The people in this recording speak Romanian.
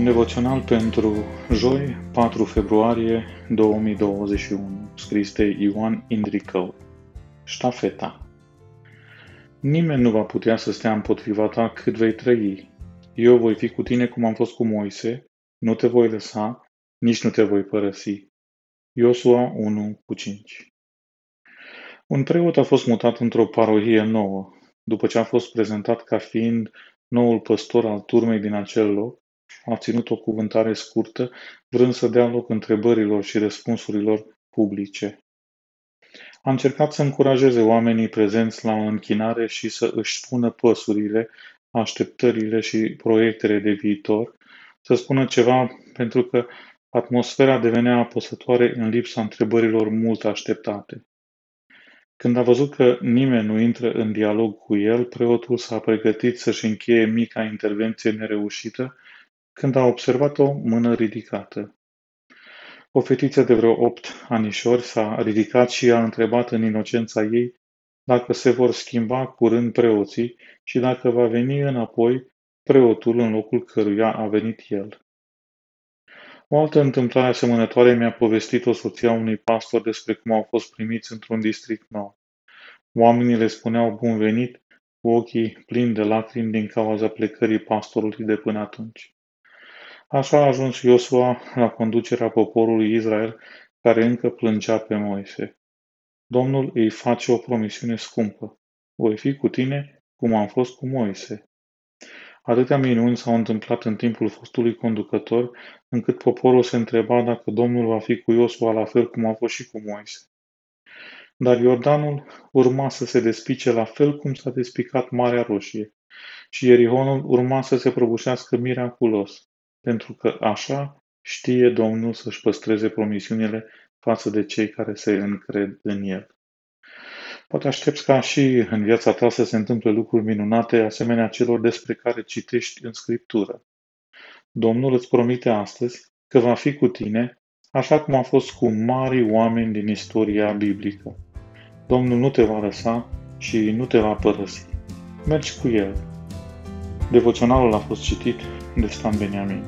Devoțional pentru joi, 4 februarie 2021, scris de Ioan Indricău. Ștafeta Nimeni nu va putea să stea împotriva ta cât vei trăi. Eu voi fi cu tine cum am fost cu Moise, nu te voi lăsa, nici nu te voi părăsi. Iosua 1 cu 5 Un preot a fost mutat într-o parohie nouă. După ce a fost prezentat ca fiind noul păstor al turmei din acel loc, a ținut o cuvântare scurtă, vrând să dea loc întrebărilor și răspunsurilor publice. A încercat să încurajeze oamenii prezenți la o închinare și să își spună păsurile, așteptările și proiectele de viitor, să spună ceva pentru că atmosfera devenea apăsătoare în lipsa întrebărilor mult așteptate. Când a văzut că nimeni nu intră în dialog cu el, preotul s-a pregătit să-și încheie mica intervenție nereușită când a observat o mână ridicată. O fetiță de vreo opt anișori s-a ridicat și a întrebat în inocența ei dacă se vor schimba curând preoții și dacă va veni înapoi preotul în locul căruia a venit el. O altă întâmplare asemănătoare mi-a povestit o soția unui pastor despre cum au fost primiți într-un district nou. Oamenii le spuneau bun venit cu ochii plini de lacrimi din cauza plecării pastorului de până atunci. Așa a ajuns Iosua la conducerea poporului Israel, care încă plângea pe Moise. Domnul îi face o promisiune scumpă. Voi fi cu tine cum am fost cu Moise. Atâtea minuni s-au întâmplat în timpul fostului conducător, încât poporul se întreba dacă Domnul va fi cu Iosua la fel cum a fost și cu Moise. Dar Iordanul urma să se despice la fel cum s-a despicat Marea Roșie și Ierihonul urma să se prăbușească miraculos pentru că așa știe Domnul să-și păstreze promisiunile față de cei care se încred în El. Poate aștepți ca și în viața ta să se întâmple lucruri minunate, asemenea celor despre care citești în Scriptură. Domnul îți promite astăzi că va fi cu tine, așa cum a fost cu mari oameni din istoria biblică. Domnul nu te va lăsa și nu te va părăsi. Mergi cu El. Devoționalul a fost citit de Stan Beniamin.